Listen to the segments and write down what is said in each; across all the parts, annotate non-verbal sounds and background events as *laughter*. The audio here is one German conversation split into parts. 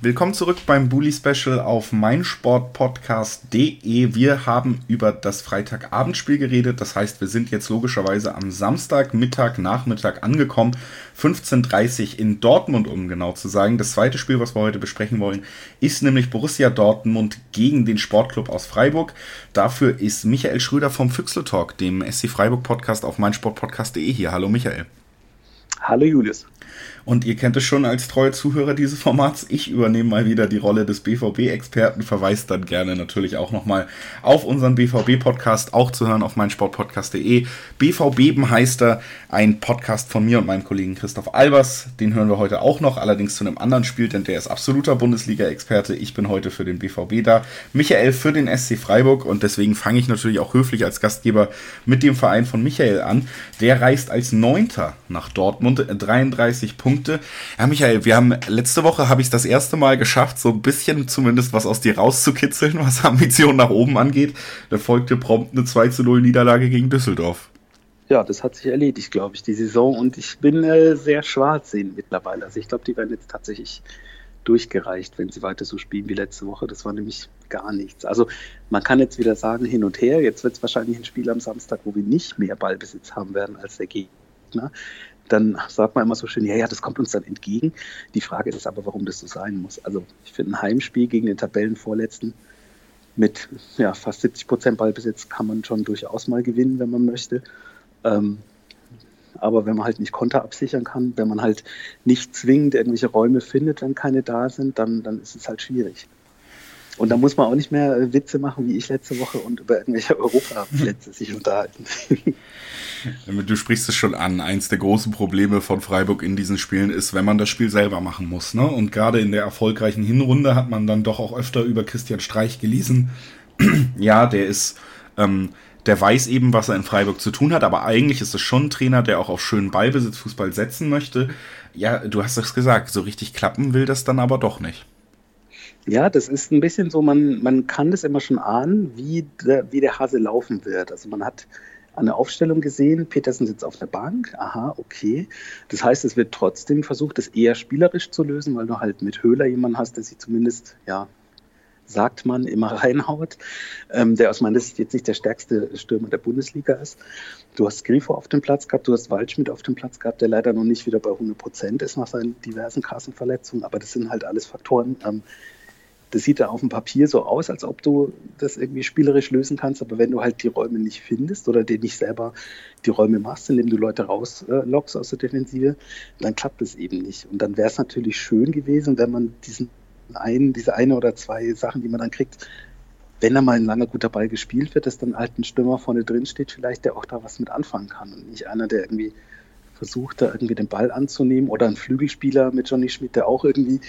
Willkommen zurück beim Bully Special auf meinsportpodcast.de. Wir haben über das Freitagabendspiel geredet. Das heißt, wir sind jetzt logischerweise am Samstag, Mittag, Nachmittag angekommen. 15.30 in Dortmund, um genau zu sagen. Das zweite Spiel, was wir heute besprechen wollen, ist nämlich Borussia Dortmund gegen den Sportclub aus Freiburg. Dafür ist Michael Schröder vom Füchsle Talk, dem SC Freiburg Podcast auf meinsportpodcast.de hier. Hallo Michael. Hallo Julius. Und ihr kennt es schon als treue Zuhörer dieses Formats. Ich übernehme mal wieder die Rolle des BVB-Experten, verweist dann gerne natürlich auch nochmal auf unseren BVB-Podcast, auch zu hören auf meinsportpodcast.de. BVB heißt er, ein Podcast von mir und meinem Kollegen Christoph Albers. Den hören wir heute auch noch, allerdings zu einem anderen Spiel, denn der ist absoluter Bundesliga-Experte. Ich bin heute für den BVB da. Michael für den SC Freiburg und deswegen fange ich natürlich auch höflich als Gastgeber mit dem Verein von Michael an. Der reist als Neunter nach Dortmund, 33 Punkte Punkte. Ja, Michael, wir haben letzte Woche habe ich das erste Mal geschafft, so ein bisschen zumindest was aus dir rauszukitzeln, was Ambitionen nach oben angeht. Da folgte prompt eine 2 zu 0 Niederlage gegen Düsseldorf. Ja, das hat sich erledigt, glaube ich, die Saison. Und ich bin äh, sehr schwarz sehen mittlerweile. Also ich glaube, die werden jetzt tatsächlich durchgereicht, wenn sie weiter so spielen wie letzte Woche. Das war nämlich gar nichts. Also man kann jetzt wieder sagen, hin und her. Jetzt wird es wahrscheinlich ein Spiel am Samstag, wo wir nicht mehr Ballbesitz haben werden als der Gegner dann sagt man immer so schön, ja, ja, das kommt uns dann entgegen. Die Frage ist aber, warum das so sein muss. Also ich finde, ein Heimspiel gegen den Tabellenvorletzten mit ja, fast 70 Prozent Ballbesitz kann man schon durchaus mal gewinnen, wenn man möchte. Ähm, aber wenn man halt nicht Konter absichern kann, wenn man halt nicht zwingend irgendwelche Räume findet, wenn keine da sind, dann, dann ist es halt schwierig. Und da muss man auch nicht mehr äh, Witze machen, wie ich letzte Woche und über irgendwelche *laughs* Europaplätze sich unterhalten. Du sprichst es schon an. Eins der großen Probleme von Freiburg in diesen Spielen ist, wenn man das Spiel selber machen muss. Ne? Und gerade in der erfolgreichen Hinrunde hat man dann doch auch öfter über Christian Streich gelesen. *clears throat* ja, der ist, ähm, der weiß eben, was er in Freiburg zu tun hat, aber eigentlich ist es schon ein Trainer, der auch auf schönen Ballbesitz Fußball setzen möchte. Ja, du hast es gesagt, so richtig klappen will das dann aber doch nicht. Ja, das ist ein bisschen so, man, man kann das immer schon ahnen, wie der, wie der Hase laufen wird. Also man hat eine Aufstellung gesehen, Petersen sitzt auf der Bank, aha, okay. Das heißt, es wird trotzdem versucht, das eher spielerisch zu lösen, weil du halt mit Höhler jemanden hast, der sich zumindest, ja, sagt man, immer *laughs* reinhaut, ähm, der aus meiner Sicht jetzt nicht der stärkste Stürmer der Bundesliga ist. Du hast Grifo auf dem Platz gehabt, du hast Waldschmidt auf dem Platz gehabt, der leider noch nicht wieder bei 100 Prozent ist nach seinen diversen Kassenverletzungen, aber das sind halt alles Faktoren, ähm, das sieht da auf dem Papier so aus, als ob du das irgendwie spielerisch lösen kannst, aber wenn du halt die Räume nicht findest oder dir nicht selber die Räume machst, indem du Leute rauslockst aus der Defensive, dann klappt es eben nicht. Und dann wäre es natürlich schön gewesen, wenn man diesen einen, diese eine oder zwei Sachen, die man dann kriegt, wenn da mal ein langer guter Ball gespielt wird, dass dann halt ein Stürmer vorne drin steht, vielleicht der auch da was mit anfangen kann und nicht einer, der irgendwie versucht, da irgendwie den Ball anzunehmen oder ein Flügelspieler mit Johnny Schmidt, der auch irgendwie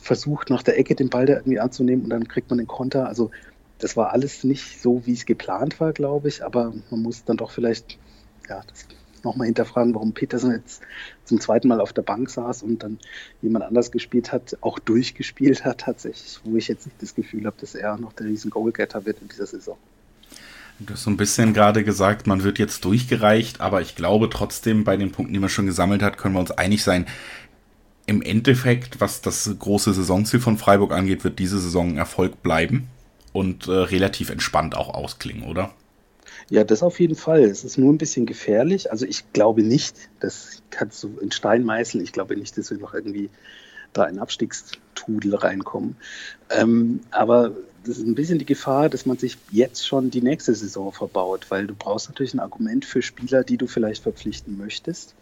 versucht, nach der Ecke den Ball da irgendwie anzunehmen und dann kriegt man den Konter. Also das war alles nicht so, wie es geplant war, glaube ich, aber man muss dann doch vielleicht ja, nochmal hinterfragen, warum Peterson jetzt zum zweiten Mal auf der Bank saß und dann jemand anders gespielt hat, auch durchgespielt hat tatsächlich, wo ich jetzt nicht das Gefühl habe, dass er noch der riesen Goalgetter wird in dieser Saison. Du hast so ein bisschen gerade gesagt, man wird jetzt durchgereicht, aber ich glaube trotzdem, bei den Punkten, die man schon gesammelt hat, können wir uns einig sein, im Endeffekt, was das große Saisonziel von Freiburg angeht, wird diese Saison Erfolg bleiben und äh, relativ entspannt auch ausklingen, oder? Ja, das auf jeden Fall. Es ist nur ein bisschen gefährlich. Also ich glaube nicht, das kannst du in Stein meißeln. Ich glaube nicht, dass wir noch irgendwie da in Abstiegstudel reinkommen. Ähm, aber das ist ein bisschen die Gefahr, dass man sich jetzt schon die nächste Saison verbaut, weil du brauchst natürlich ein Argument für Spieler, die du vielleicht verpflichten möchtest.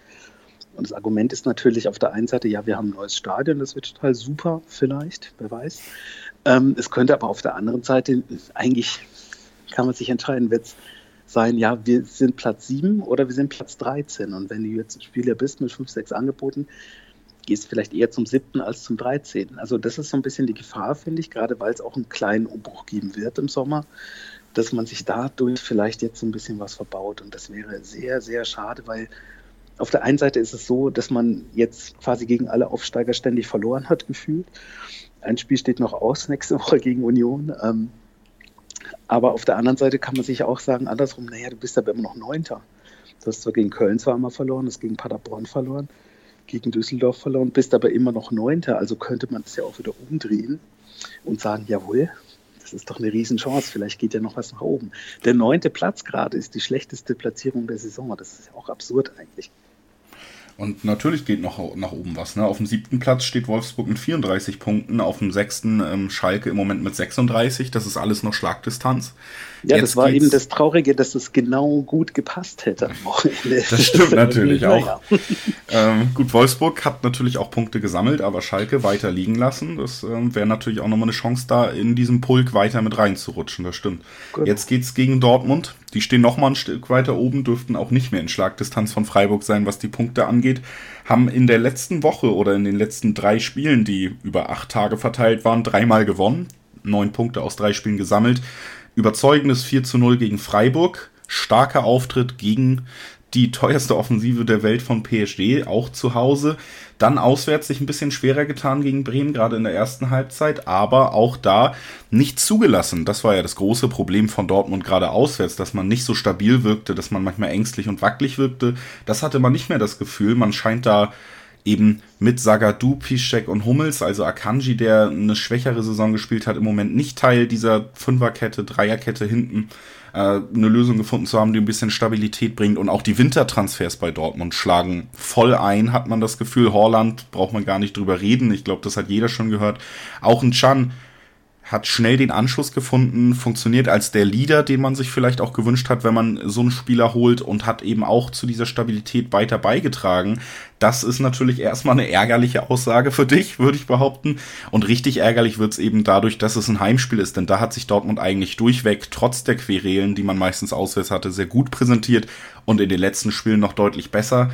Und das Argument ist natürlich auf der einen Seite, ja, wir haben ein neues Stadion, das wird total super, vielleicht, wer weiß. Ähm, es könnte aber auf der anderen Seite, eigentlich kann man sich entscheiden, wird es sein, ja, wir sind Platz 7 oder wir sind Platz 13. Und wenn du jetzt Spieler bist mit 5, 6 Angeboten, gehst du vielleicht eher zum 7. als zum 13. Also das ist so ein bisschen die Gefahr, finde ich, gerade weil es auch einen kleinen Umbruch geben wird im Sommer, dass man sich dadurch vielleicht jetzt so ein bisschen was verbaut. Und das wäre sehr, sehr schade, weil auf der einen Seite ist es so, dass man jetzt quasi gegen alle Aufsteiger ständig verloren hat, gefühlt. Ein Spiel steht noch aus nächste *laughs* Woche gegen Union. Ähm, Aber auf der anderen Seite kann man sich auch sagen, andersrum, naja, du bist aber immer noch Neunter. Du hast zwar gegen Köln zweimal verloren, hast gegen Paderborn verloren, gegen Düsseldorf verloren, bist aber immer noch Neunter. Also könnte man das ja auch wieder umdrehen und sagen, jawohl, das ist doch eine Riesenchance, vielleicht geht ja noch was nach oben. Der neunte Platz gerade ist die schlechteste Platzierung der Saison. Das ist ja auch absurd eigentlich. Und natürlich geht noch nach oben was. Ne? Auf dem siebten Platz steht Wolfsburg mit 34 Punkten, auf dem sechsten ähm, Schalke im Moment mit 36. Das ist alles noch Schlagdistanz. Ja, Jetzt das war eben das Traurige, dass es genau gut gepasst hätte Das stimmt *laughs* natürlich auch. ähm, gut, Wolfsburg hat natürlich auch Punkte gesammelt, aber Schalke weiter liegen lassen. Das ähm, wäre natürlich auch nochmal eine Chance, da in diesem Pulk weiter mit reinzurutschen. Das stimmt. Gut. Jetzt geht's gegen Dortmund. Die stehen nochmal ein Stück weiter oben, dürften auch nicht mehr in Schlagdistanz von Freiburg sein, was die Punkte angeht. Haben in der letzten Woche oder in den letzten drei Spielen, die über acht Tage verteilt waren, dreimal gewonnen. Neun Punkte aus drei Spielen gesammelt Überzeugendes 4 zu 0 gegen Freiburg. Starker Auftritt gegen die teuerste Offensive der Welt von PSG, auch zu Hause. Dann auswärts sich ein bisschen schwerer getan gegen Bremen, gerade in der ersten Halbzeit, aber auch da nicht zugelassen. Das war ja das große Problem von Dortmund gerade auswärts, dass man nicht so stabil wirkte, dass man manchmal ängstlich und wackelig wirkte. Das hatte man nicht mehr das Gefühl. Man scheint da eben mit Sagadu, Piszczek und Hummels, also Akanji, der eine schwächere Saison gespielt hat, im Moment nicht Teil dieser Fünferkette, Dreierkette hinten äh, eine Lösung gefunden zu haben, die ein bisschen Stabilität bringt. Und auch die Wintertransfers bei Dortmund schlagen voll ein, hat man das Gefühl. Horland braucht man gar nicht drüber reden. Ich glaube, das hat jeder schon gehört. Auch ein Chan hat schnell den Anschluss gefunden, funktioniert als der Leader, den man sich vielleicht auch gewünscht hat, wenn man so einen Spieler holt und hat eben auch zu dieser Stabilität weiter beigetragen. Das ist natürlich erstmal eine ärgerliche Aussage für dich, würde ich behaupten. Und richtig ärgerlich wird's eben dadurch, dass es ein Heimspiel ist, denn da hat sich Dortmund eigentlich durchweg, trotz der Querelen, die man meistens auswärts hatte, sehr gut präsentiert und in den letzten Spielen noch deutlich besser.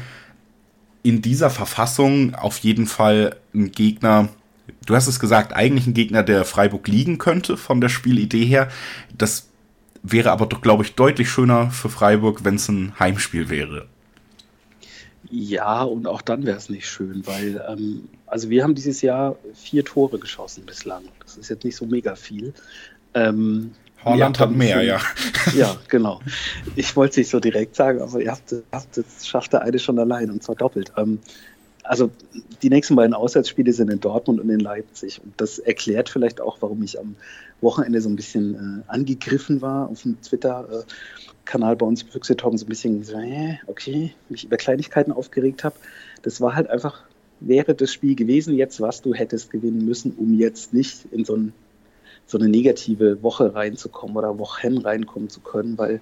In dieser Verfassung auf jeden Fall ein Gegner, du hast es gesagt, eigentlich ein Gegner, der Freiburg liegen könnte von der Spielidee her. Das wäre aber doch, glaube ich, deutlich schöner für Freiburg, wenn es ein Heimspiel wäre. Ja, und auch dann wäre es nicht schön, weil, ähm, also wir haben dieses Jahr vier Tore geschossen bislang. Das ist jetzt nicht so mega viel. Ähm, Holland hat mehr, ja. *laughs* Ja, genau. Ich wollte es nicht so direkt sagen, aber ihr habt, habt das schafft der eine schon allein und zwar doppelt. Ähm, also die nächsten beiden Auswärtsspiele sind in Dortmund und in Leipzig. Und das erklärt vielleicht auch, warum ich am Wochenende so ein bisschen äh, angegriffen war auf dem Twitter-Kanal bei uns Füchse Talk, so ein bisschen so, äh, okay, mich über Kleinigkeiten aufgeregt habe. Das war halt einfach, wäre das Spiel gewesen jetzt, was du hättest gewinnen müssen, um jetzt nicht in so, ein, so eine negative Woche reinzukommen oder Wochen reinkommen zu können, weil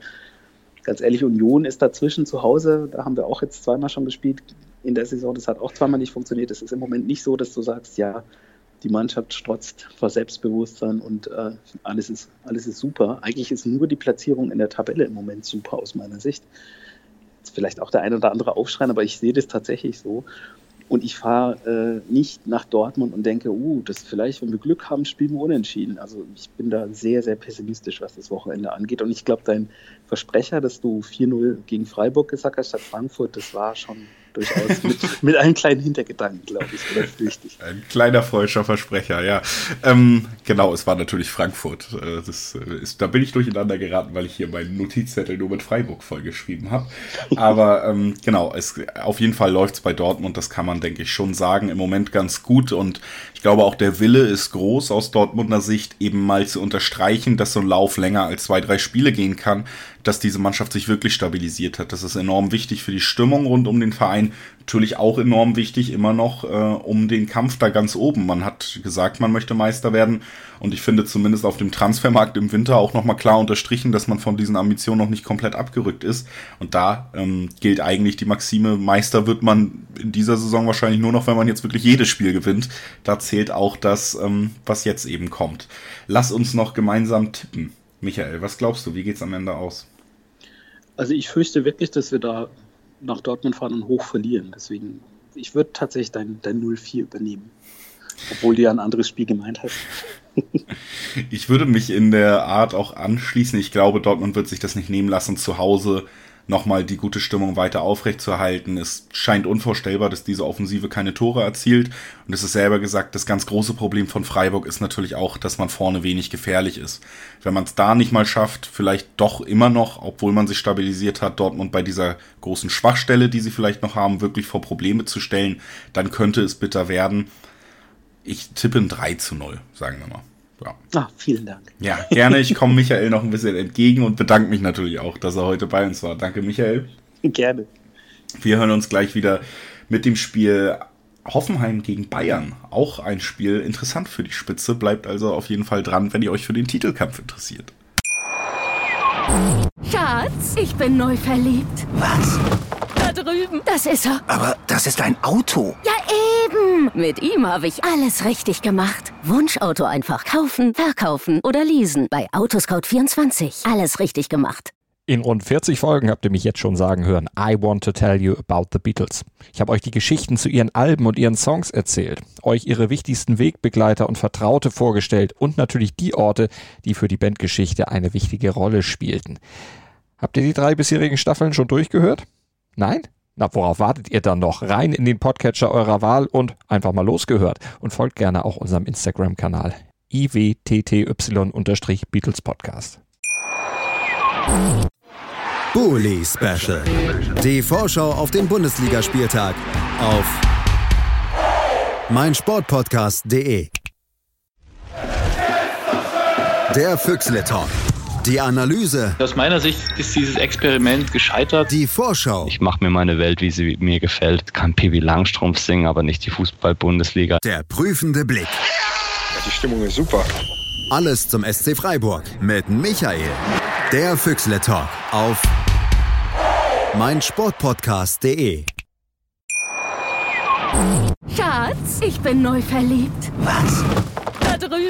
ganz ehrlich, Union ist dazwischen zu Hause, da haben wir auch jetzt zweimal schon gespielt, in der Saison. Das hat auch zweimal nicht funktioniert. Es ist im Moment nicht so, dass du sagst, ja, die Mannschaft strotzt vor Selbstbewusstsein und äh, alles, ist, alles ist super. Eigentlich ist nur die Platzierung in der Tabelle im Moment super aus meiner Sicht. Jetzt vielleicht auch der ein oder andere aufschreien, aber ich sehe das tatsächlich so. Und ich fahre äh, nicht nach Dortmund und denke, uh, das vielleicht, wenn wir Glück haben, spielen wir unentschieden. Also ich bin da sehr, sehr pessimistisch, was das Wochenende angeht. Und ich glaube, dein Versprecher, dass du 4-0 gegen Freiburg gesagt hast, statt Frankfurt, das war schon durchaus mit, mit einem kleinen Hintergedanken, glaube ich, oder richtig. Ein kleiner falscher Versprecher, ja. Ähm, genau, es war natürlich Frankfurt. Äh, das äh, ist, da bin ich durcheinander geraten, weil ich hier meinen Notizzettel nur mit Freiburg vollgeschrieben habe. Aber ähm, genau, es, auf jeden Fall läuft es bei Dortmund, das kann man, denke ich, schon sagen, im Moment ganz gut. Und ich glaube auch, der Wille ist groß aus Dortmunder Sicht, eben mal zu unterstreichen, dass so ein Lauf länger als zwei, drei Spiele gehen kann dass diese Mannschaft sich wirklich stabilisiert hat. Das ist enorm wichtig für die Stimmung rund um den Verein. Natürlich auch enorm wichtig immer noch äh, um den Kampf da ganz oben. Man hat gesagt, man möchte Meister werden und ich finde zumindest auf dem Transfermarkt im Winter auch nochmal klar unterstrichen, dass man von diesen Ambitionen noch nicht komplett abgerückt ist. Und da ähm, gilt eigentlich die Maxime, Meister wird man in dieser Saison wahrscheinlich nur noch, wenn man jetzt wirklich jedes Spiel gewinnt. Da zählt auch das, ähm, was jetzt eben kommt. Lass uns noch gemeinsam tippen. Michael, was glaubst du, wie geht's am Ende aus? Also ich fürchte wirklich, dass wir da nach Dortmund fahren und hoch verlieren. Deswegen, ich würde tatsächlich dein, dein 0-4 übernehmen. Obwohl du ja ein anderes Spiel gemeint hast. *laughs* ich würde mich in der Art auch anschließen. Ich glaube, Dortmund wird sich das nicht nehmen lassen, zu Hause nochmal die gute Stimmung weiter aufrechtzuerhalten. Es scheint unvorstellbar, dass diese Offensive keine Tore erzielt. Und es ist selber gesagt, das ganz große Problem von Freiburg ist natürlich auch, dass man vorne wenig gefährlich ist. Wenn man es da nicht mal schafft, vielleicht doch immer noch, obwohl man sich stabilisiert hat, Dortmund bei dieser großen Schwachstelle, die sie vielleicht noch haben, wirklich vor Probleme zu stellen, dann könnte es bitter werden. Ich tippe ein 3 zu 0, sagen wir mal. Ja. Ah, vielen Dank. Ja, gerne. Ich komme Michael noch ein bisschen entgegen und bedanke mich natürlich auch, dass er heute bei uns war. Danke, Michael. Gerne. Wir hören uns gleich wieder mit dem Spiel Hoffenheim gegen Bayern. Auch ein Spiel interessant für die Spitze. Bleibt also auf jeden Fall dran, wenn ihr euch für den Titelkampf interessiert. Schatz, ich bin neu verliebt. Was? Da drüben. Das ist er. Aber das ist ein Auto. Ja, Mit ihm habe ich alles richtig gemacht. Wunschauto einfach kaufen, verkaufen oder leasen. Bei Autoscout24. Alles richtig gemacht. In rund 40 Folgen habt ihr mich jetzt schon sagen hören, I want to tell you about the Beatles. Ich habe euch die Geschichten zu ihren Alben und ihren Songs erzählt, euch ihre wichtigsten Wegbegleiter und Vertraute vorgestellt und natürlich die Orte, die für die Bandgeschichte eine wichtige Rolle spielten. Habt ihr die drei bisherigen Staffeln schon durchgehört? Nein? Na, worauf wartet ihr dann noch? Rein in den Podcatcher eurer Wahl und einfach mal losgehört. Und folgt gerne auch unserem Instagram-Kanal iwtty-Beatles Podcast. Bully Special. Die Vorschau auf den Bundesligaspieltag auf meinsportpodcast.de. Der Füchsle Talk. Die Analyse. Aus meiner Sicht ist dieses Experiment gescheitert. Die Vorschau. Ich mache mir meine Welt, wie sie mir gefällt. Kann Piwi Langstrumpf singen, aber nicht die Fußball-Bundesliga. Der prüfende Blick. Die Stimmung ist super. Alles zum SC Freiburg mit Michael. Der Füchsle Talk auf meinsportpodcast.de. Schatz, ich bin neu verliebt. Was?